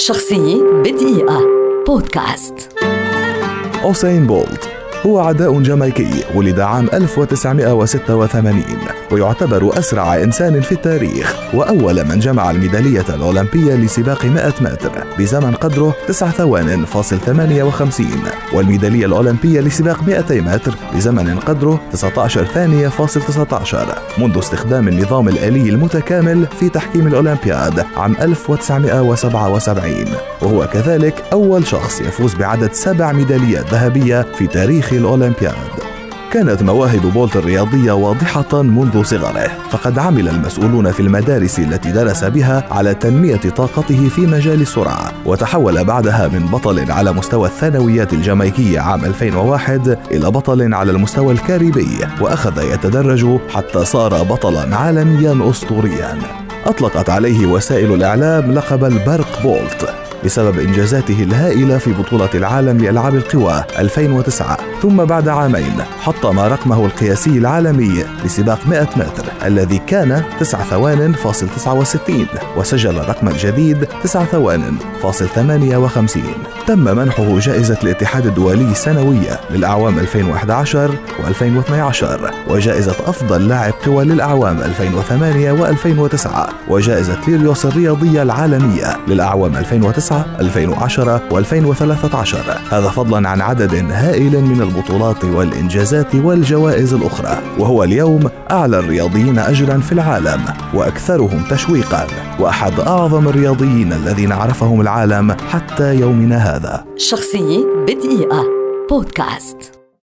شخصية بدقيقة. بودكاست. أوسين بولت هو عداء جامايكي ولد عام 1986 ويعتبر أسرع إنسان في التاريخ وأول من جمع الميدالية الأولمبية لسباق 100 متر بزمن قدره 9 ثوان فاصل 58 والميدالية الأولمبية لسباق 200 متر بزمن قدره 19 ثانية فاصل 19 منذ استخدام النظام الآلي المتكامل في تحكيم الأولمبياد عام 1977 وهو كذلك أول شخص يفوز بعدد سبع ميداليات ذهبية في تاريخ الأولمبياد. كانت مواهب بولت الرياضية واضحة منذ صغره فقد عمل المسؤولون في المدارس التي درس بها على تنمية طاقته في مجال السرعة وتحول بعدها من بطل على مستوى الثانويات الجامايكية عام 2001 إلى بطل على المستوى الكاريبي وأخذ يتدرج حتى صار بطلا عالميا أسطوريا. أطلقت عليه وسائل الإعلام لقب البرق بولت. بسبب إنجازاته الهائلة في بطولة العالم لألعاب القوى 2009 ثم بعد عامين حطم رقمه القياسي العالمي لسباق 100 متر الذي كان 9 ثوان فاصل 69 وسجل الرقم الجديد 9 ثوان فاصل 58 تم منحه جائزة الاتحاد الدولي سنوية للأعوام 2011 و2012 وجائزة أفضل لاعب قوى للأعوام 2008 و2009 وجائزة ليريوس الرياضية العالمية للأعوام 2009 2010 و2013 هذا فضلا عن عدد هائل من البطولات والإنجازات والجوائز الأخرى وهو اليوم أعلى الرياضيين أجرا في العالم وأكثرهم تشويقا وأحد أعظم الرياضيين الذين عرفهم العالم حتى يومنا هذا. شخصية بدقيقة. بودكاست.